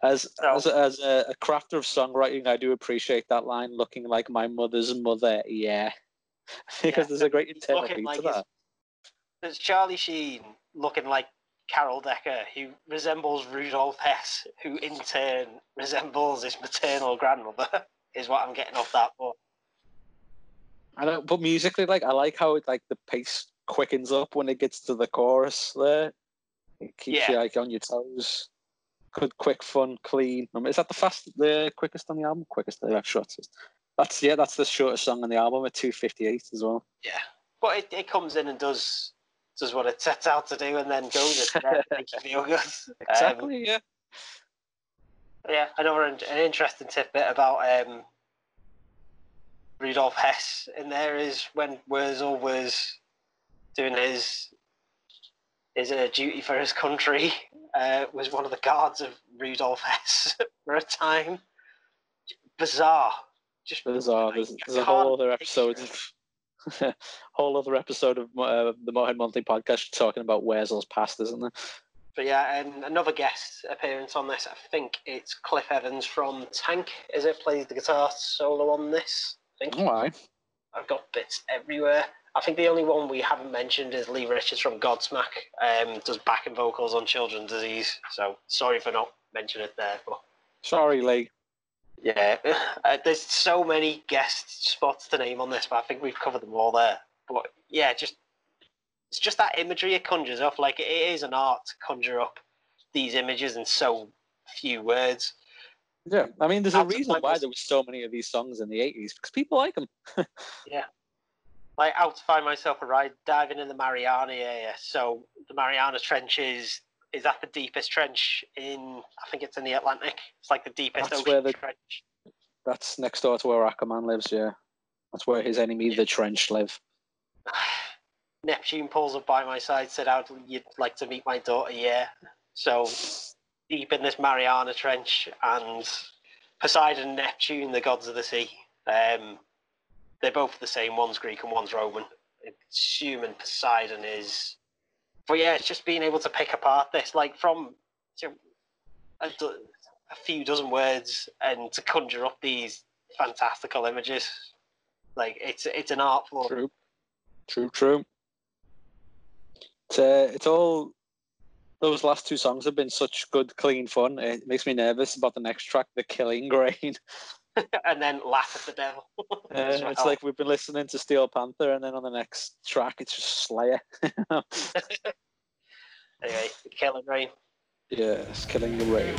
As So- as, as a, a crafter of songwriting, I do appreciate that line, looking like my mother's mother. Yeah, because Yeah, there's a great beat like to his- that. There's Charlie Sheen looking like Carol Decker, who resembles Rudolf Hess, who in turn resembles his maternal grandmother, is what I'm getting off that. But I don't, but musically, like I like how it like the pace quickens up when it gets to the chorus. There, it keeps Yeah. you like on your toes. Good, quick, fun, clean. Is that the fast, the quickest on the album? Quickest, the shortest. That's yeah, that's the shortest song on the album at two fifty eight as well. yeah, but it, it comes in and does does what it sets out to do, and then goes and then makes you feel good. Um, Exactly. yeah. Yeah, another an an interesting tidbit about um, Rudolf Hess in there is when Wurzel was doing his his a duty for his country, uh, was one of the guards of Rudolf Hess for a time. Bizarre, just Bizarre. like, There's, there's a whole other episode of whole other episode of uh, the Motorhead Monthly podcast talking about Wurzel's past, isn't there? But yeah, and another guest appearance on this. I think it's Cliff Evans from Tank. Is it plays the guitar solo on this? I think. Why? I've got bits everywhere. I think the only one we haven't mentioned is Lee Richards from Godsmack. Um, does backing vocals on Children's Disease. So sorry for not mentioning it there, but Sorry, Lee. yeah, uh, there's so many guest spots to name on this, but I think we've covered them all there. But yeah, just it's just that imagery it conjures up. Like it is an art to conjure up these images in so few words. Yeah, I mean, there's a reason why there was so many of these songs in the '80s because people like them. like out to find myself a ride diving in the Mariana area. So the Mariana Trench is is that the deepest trench in I think it's in the Atlantic. It's like the deepest That's ocean the- trench. That's next door to where Aquaman lives. Yeah, that's where his enemy, the Trench, live. Neptune pulls up by my side, said out you'd like to meet my daughter, yeah. So deep in this Mariana Trench and Poseidon Neptune, the gods of the sea. Um, they're both the same, one's Greek and one's Roman. Assuming Poseidon is but yeah, it's just being able to pick apart this, like from you know, a, a few dozen words, and to conjure up these fantastical images. Like it's it's an art form. True, true, true. It's, uh, it's all. Those last two songs have been such good, clean fun. It makes me nervous about the next track, "The Killing Rain." and then laugh at the devil. Uh, It's like we've been listening to Steel Panther, and then on the next track, it's just Slayer. anyway, killing rain. yes, Killing the Rain.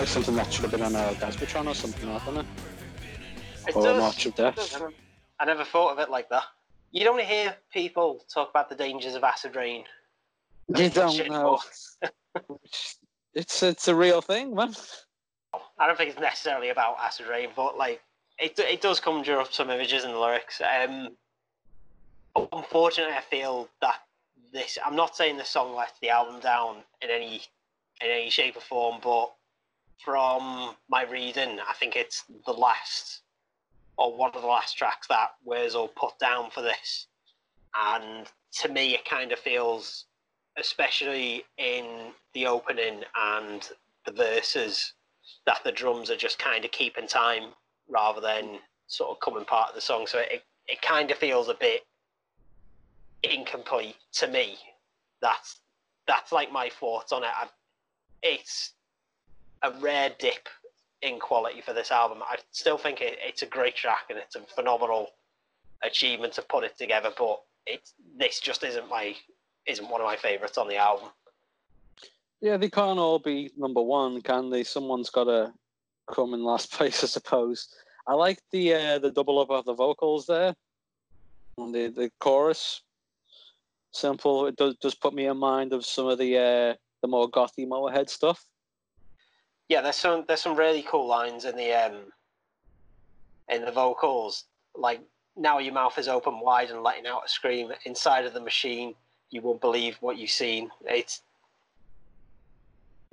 Like something that should have been on a Desmotron or something, doesn't it? It Or does. March of Death. I never thought of it like that. You don't hear people talk about the dangers of acid rain. You don't know. It's it's a real thing, man. I don't think it's necessarily about acid rain, but like it it does conjure up some images in the lyrics. Um, unfortunately, I feel that this. I'm not saying the song lets the album down in any in any shape or form, but from my reading, I think it's the last or one of the last tracks that Wurzel put down for this, and to me, it kind of feels, especially in the opening and the verses, that the drums are just kind of keeping time rather than sort of coming part of the song. So it it kind of feels a bit incomplete to me. That's that's like my thoughts on it. I, it's a rare dip in quality for this album. I still think it, it's a great track and it's a phenomenal achievement to put it together, but it this just isn't my isn't one of my favorites on the album. Yeah, they can't all be number one, can they? Someone's got to come in last place, I suppose. I like the uh, the double up of the vocals there, and the the chorus. Simple. It does does put me in mind of some of the uh, the more gothy Motorhead stuff. Yeah, there's some there's some really cool lines in the um in the vocals. Like now your mouth is open wide and letting out a scream inside of the machine. You won't believe what you've seen. It's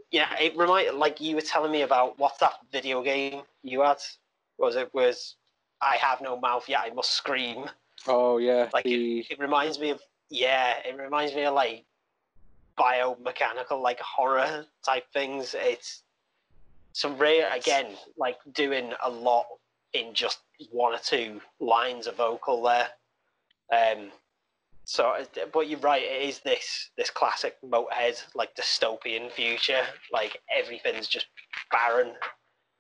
yeah, it remind like you were telling me about what's that video game you had? Was it was I have no mouth yet I must scream. Oh yeah, Like the it, it reminds me of yeah, it reminds me of like biomechanical like horror type things. It's some rare again, like doing a lot in just one or two lines of vocal there. Um so but you're right, it is this this classic Motorhead like dystopian future. Like everything's just barren.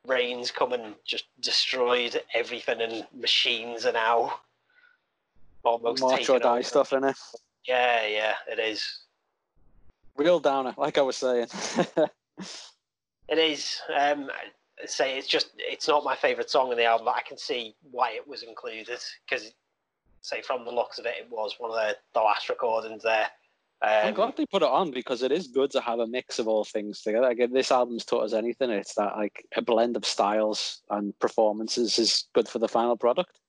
Rain's come and just destroyed everything and machines are now almost March or Die over. stuff in it. Yeah, yeah, it is. Real downer, like I was saying. It is. Um, say it's just it's not my favorite song on the album. But I can see why it was included because, say, from the looks of it, it was one of the, the last recordings there. I'm Um, glad they put it on because it is good to have a mix of all things together. Again, this album's taught us anything. It's that like a blend of styles and performances is good for the final product.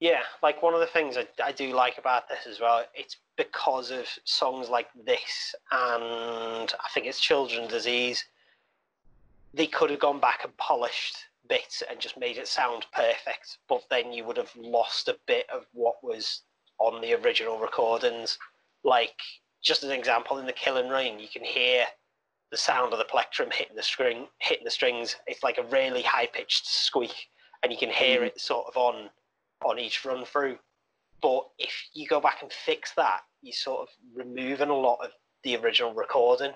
yeah, like one of the things I, I do like about this as well. It's because of songs like this, and I think it's Children's Disease. They could have gone back and polished bits and just made it sound perfect, but then you would have lost a bit of what was on the original recordings. Like, just as an example, in the Killing Rain, you can hear the sound of the plectrum hitting the string, hitting the strings. It's like a really high pitched squeak, and you can hear Mhm. it sort of on on each run through. But if you go back and fix that, you're sort of removing a lot of the original recording.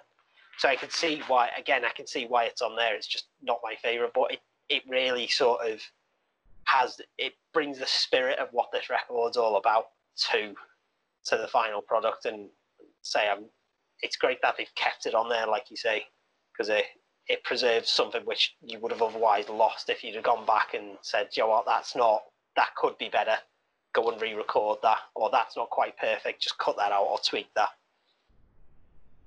So I can see why. Again, I can see why it's on there. It's just not my favorite, but it it really sort of has it brings the spirit of what this record's all about to to the final product and say I'm it's great that they've kept it on there like you say because it it preserves something which you would have otherwise lost if you'd have gone back and said you know what that's not that could be better go and re-record that or that's not quite perfect just cut that out or tweak that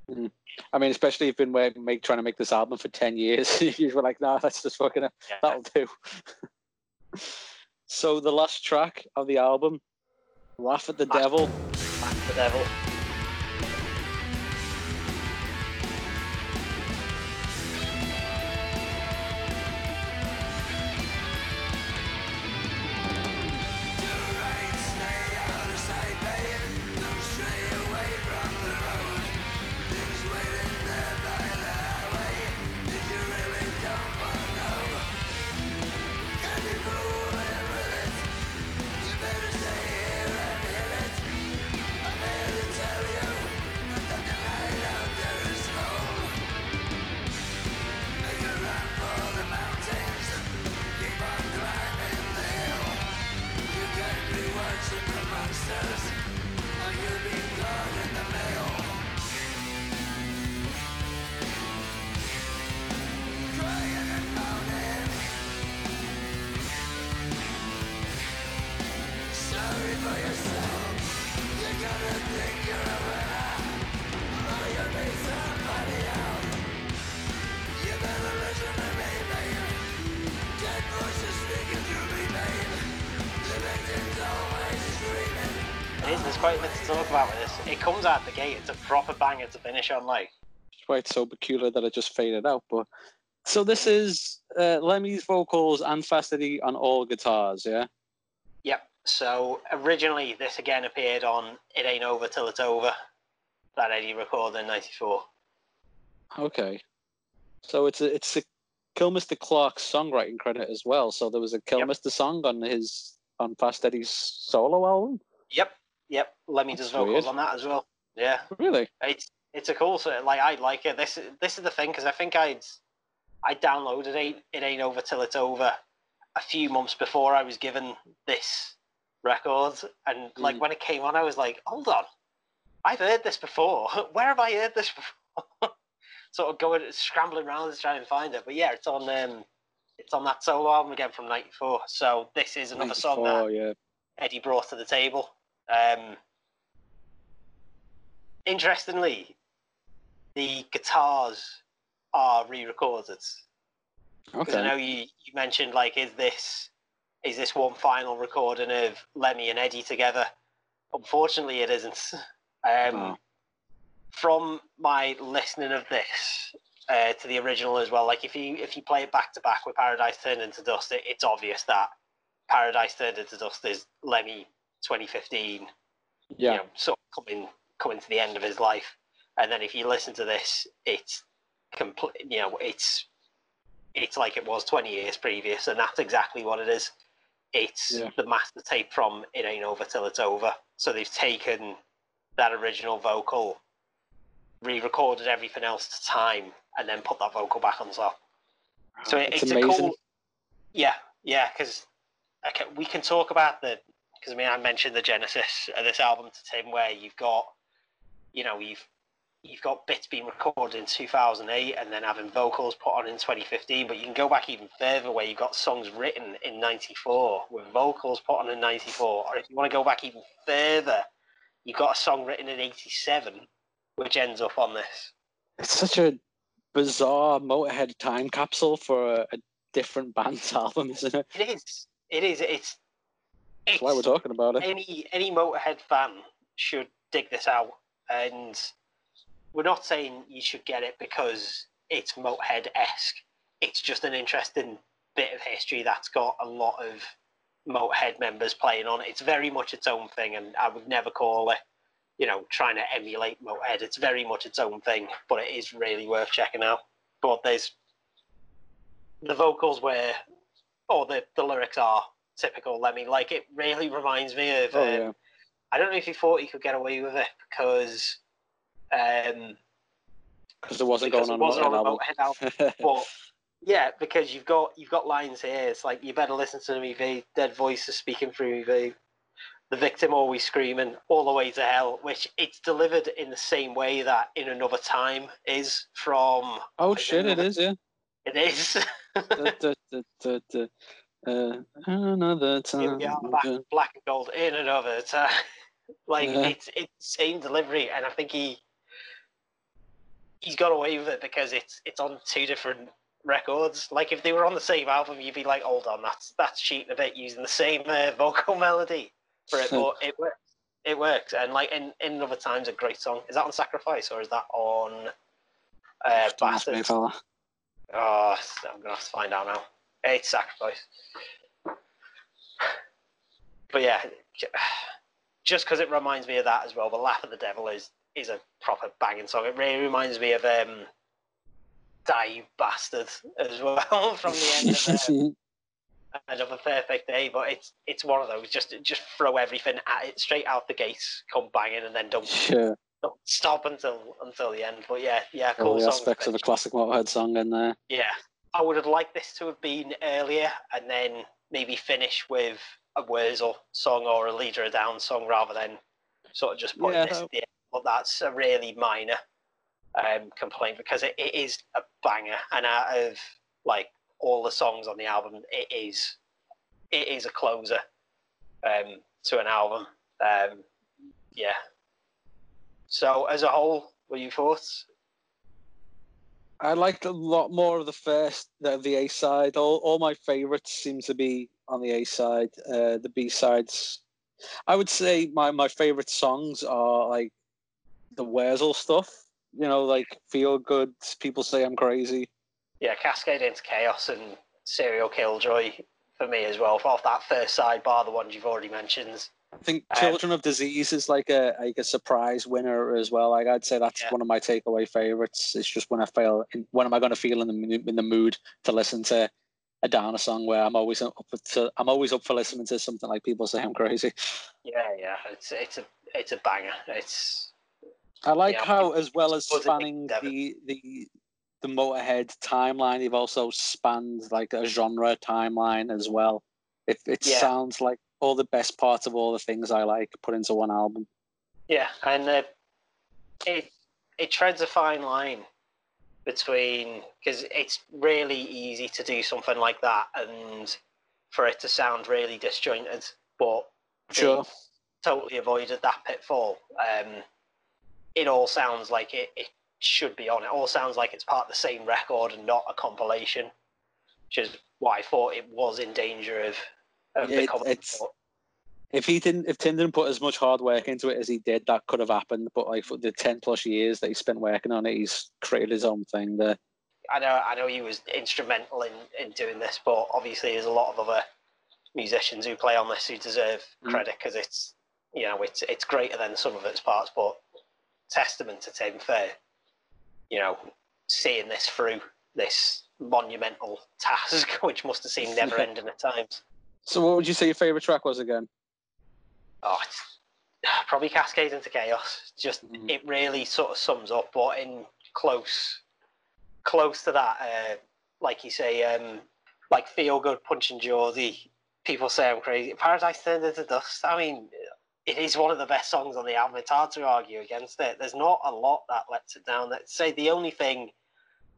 Mm. I mean, especially if you've been make, trying to make this album for 10 years, you were like, nah, that's just fucking, yeah. that'll do. so the last track of the album, Laugh at the Devil. back to the devil comes out the gate. It's a proper banger to finish on. Like, It's quite so peculiar that it just faded out. But so this is uh, Lemmy's vocals and Fast Eddie on all guitars, yeah. yep. So originally, this again appeared on "It Ain't Over Till It's Over," that Eddie recorded in '94. Okay. So it's a it's a Kilmister Clarke songwriting credit as well. So there was a Kilmister song on his on Fast Eddie's solo album. Yep, yep. Lemmy That's does vocals weird. on that as well. Yeah, Really? it's it's a cool sort of, like I like it. This this is the thing because I think I'd I downloaded it. It ain't over till it's over. A few months before I was given this record, and like Mm. when it came on, I was like, "Hold on, I've heard this before. Where have I heard this before?" sort of going scrambling around to try and find it. But yeah, it's on um, it's on that solo album again from '94. So this is another song that yeah. Eddie brought to the table. Um, interestingly, the guitars are re-recorded. Because I know you, you mentioned like, is this is this one final recording of Lemmy and Eddie together? Unfortunately, it isn't. Um, Oh. From my listening of this uh, to the original as well, like if you if you play it back to back with Paradise Turned into Dust, it, it's obvious that Paradise Turned into Dust is Lemmy 2015 Yeah. you know, sort of coming coming to the end of his life. And then if you listen to this, it's complete. You know, it's it's like it was twenty years previous, and that's exactly what it is. It's Yeah. the master tape from "It Ain't Over Till It's Over." So they've taken that original vocal, re-recorded everything else to time, and then put that vocal back on top. So it, it's it's, amazing. a cool. Yeah, yeah, because we can talk about the because I mean I mentioned the genesis of this album to Tim, where you've got, you know, you've you've got bits being recorded in 2008 and then having vocals put on in 2015, but you can go back even further where you've got songs written in 94 with vocals put on in 94, or if you want to go back even further, you've got a song written in 87 which ends up on this. It's such a bizarre Motorhead time capsule for a, a different band's album, isn't it? It is. It is. It's. That's why we're talking about it. any any Motorhead fan should dig this out, and we're not saying you should get it because it's Motorhead esque. It's just an interesting bit of history that's got a lot of Motorhead members playing on it. It's very much its own thing, and I would never call it, you know, trying to emulate Motorhead. It's very much its own thing, but it is really worth checking out. But there's the vocals where, or the the lyrics are typical Lemmy. Like it really reminds me of. Oh um, yeah. I don't know if he thought he could get away with it because, um, Because it wasn't because going on wasn't on album. Motorhead album. but yeah, because you've got you've got lines here. It's like you better listen to me, V. Dead voices speaking through me, The victim always screaming all the way to hell, which it's delivered in the same way that in another time is from. oh shit! don't It is, yeah. It is. Da, da, da. Uh, another time. we are back, black and gold in another time. like Yeah. it's it's same delivery, and I think he he's got away with it because it's it's on two different records. Like if they were on the same album, you'd be like, hold on, that's that's cheating a bit using the same uh, vocal melody for it, but it works. It works, and like in in other times, a great song. Is that on Sacrifice or is that on uh, Don't ask me, Bastards? Oh, I'm gonna have to find out now. It's sacrifice. But yeah, just because it reminds me of that as well. The Laugh of the Devil is is a proper banging song. It really reminds me of um, Die You Bastard as well from the end of uh, end of a perfect day. But it's it's one of those just just throw everything at it straight out the gates, come banging, and then don't, yeah, don't stop until until the end. But yeah, yeah, all the aspects of a classic Motorhead song in there. Yeah, I would have liked this to have been earlier and then maybe finish with a Wurzel song or a Leader of Down song rather than sort of just putting Yeah, this at the end. But that's a really minor um, complaint because it, it is a banger, and out of like all the songs on the album, it is it is a closer um, to an album. Um, yeah. So as a whole, what are your thoughts? I liked a lot more of the first, the, the A side. All, all my favorites seem to be on the A side. Uh, the B sides I would say my my favorite songs are like the Wurzel stuff. You know, like feel good. People say I'm crazy. Yeah, Cascade into Chaos and Serial Killjoy for me as well. Off that first side, bar the ones you've already mentioned. I think Um, Children of Disease is like a like a surprise winner as well. Like I'd say that's Yeah. one of my takeaway favorites. It's just when I feel when am I going to feel in the in the mood to listen to a Downer song where I'm always up to I'm always up for listening to something like people say I'm crazy. Yeah, yeah, it's it's a it's a banger. It's I like Yeah, how as well as was a big spanning the the the Motorhead timeline, they've also spanned like a genre timeline as well. It it Yeah. sounds like all the best parts of all the things I like put into one album. yeah, and uh, it it treads a fine line between because it's really easy to do something like that and for it to sound really disjointed, but Sure. totally avoided that pitfall. Um, it all sounds like it, it should be on. It all sounds like it's part of the same record and not a compilation, which is what I thought it was in danger of, it's- if he didn't if Tim didn't put as much hard work into it as he did, that could have happened. But like for the ten plus years that he spent working on it, he's created his own thing there. I know I know he was instrumental in, in doing this, but obviously there's a lot of other musicians who play on this who deserve Mm. credit because it's you know it's it's greater than some of its parts. But testament to Tim for you know seeing this through this monumental task, which must have seemed never ending at times. So what would you say your favorite track was again? Oh, it's probably Cascade into Chaos. Just Mhm. it really sort of sums up, but in close, close to that, uh, like you say, um, like feel good punching Geordie. People say I'm crazy. Paradise turned into dust. I mean, it is one of the best songs on the album. It's hard to argue against it. There's not a lot that lets it down. Let's say the only thing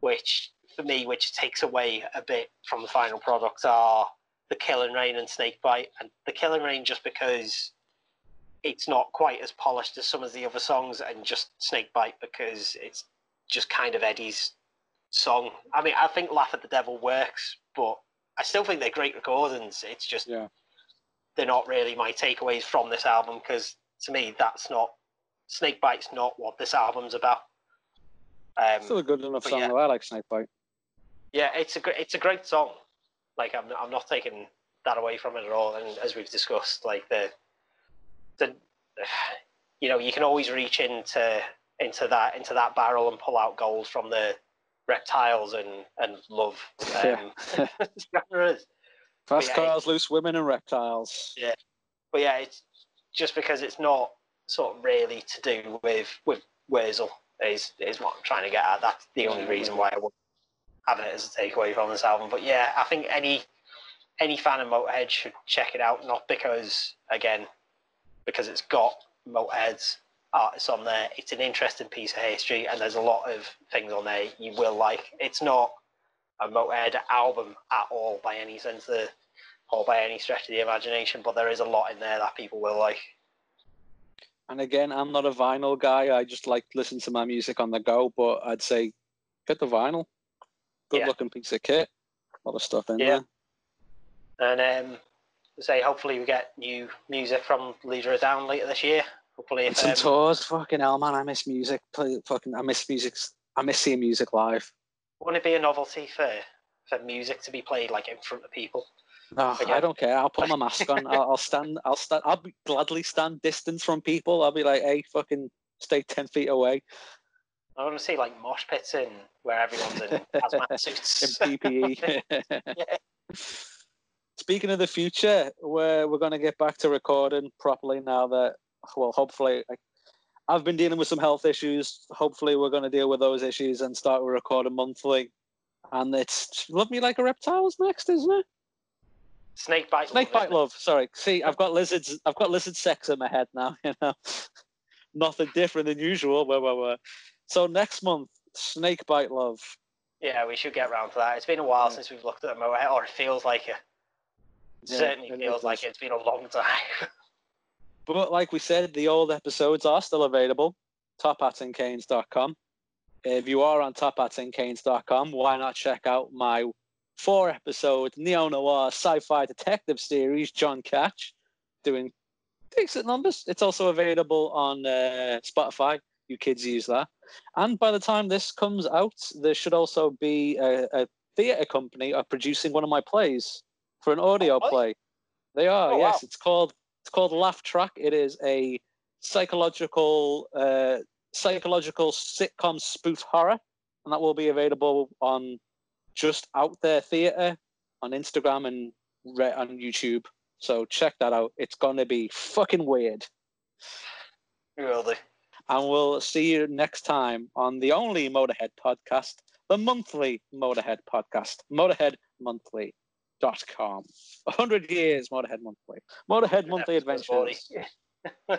which, for me, which takes away a bit from the final product are the Killing Rain and Snakebite. And the Killing Rain just because it's not quite as polished as some of the other songs, and just Snakebite because it's just kind of Eddie's song. I mean, I think Laugh at the Devil works, but I still think they're great recordings. It's just Yeah. they're not really my takeaways from this album because to me, that's not Snakebite's not what this album's about. Um, Still a good enough song yeah. though. I like Snakebite. yeah, it's a great, it's a great song. Like I'm, I'm not taking that away from it at all. And as we've discussed, like the, the, you know, you can always reach into into that into that barrel and pull out gold from the reptiles and and love um, genres. Fast yeah, cars, loose women, and reptiles. Yeah. But yeah, it's just because it's not sort of really to do with with Wurzel is is what I'm trying to get at. That's the only reason why I would have it as a takeaway from this album. But yeah, I think any any fan of Motorhead should check it out. Not because again, because it's got Motorhead's artists on there. It's an interesting piece of history, and there's a lot of things on there you will like. It's not a Motorhead album at all by any sense of or by any stretch of the imagination, but there is a lot in there that people will like. And again, I'm not a vinyl guy. I just like listen to my music on the go. But I'd say get the vinyl. Good Yeah. looking piece of kit. A lot of stuff in Yeah. there. And um, say hopefully we get new music from Leader of Down later this year. Hopefully, if some um, tours. Fucking hell, man. I miss music. Play, fucking, I miss music. I miss seeing music live. wouldn't it be a novelty for for music to be played like in front of people? I don't care. I'll put my mask on. I'll, I'll stand. I'll stand. I'll be, gladly stand distance from people. I'll be like, hey, fucking, stay ten feet away. I want to see like mosh pits in where everyone's in hazmat in suits. PPE. Yeah. Speaking of the future, we're we're going to get back to recording properly now that well, hopefully, I, I've been dealing with some health issues. Hopefully, we're going to deal with those issues and start recording monthly. And it's love me like a reptile's next, isn't it? Snake bite. Snake love, bite love. Sorry. See, I've got lizards. I've got lizard sex in my head now. You know, nothing different than usual. Where, where, where. So next month, snake bite love. Yeah, we should get round to that. It's been a while Yeah. since we've looked at Motorhead, or it feels like it. It Yeah, certainly it feels like it's been a long time. But like we said, the old episodes are still available. Tophatsandcanes.com. If you are on tophatsandcanes.com, why not check out my four episode neo noir sci fi detective series, John Catch, doing decent numbers. It's also available on uh, Spotify. You kids use that. And by the time this comes out, there should also be a, a theatre company are producing one of my plays for an audio Oh, play. They are, Oh, yes. wow. It's called it's called Laugh Track. It is a psychological uh, psychological sitcom spoof horror, and that will be available on just out there theatre on Instagram and re- on YouTube. So check that out. It's gonna be fucking weird. Really. And we'll see you next time on the only Motorhead podcast, the monthly Motorhead podcast, motorheadmonthly.com. 100 years Motorhead Monthly. Motorhead Monthly Adventures. 40.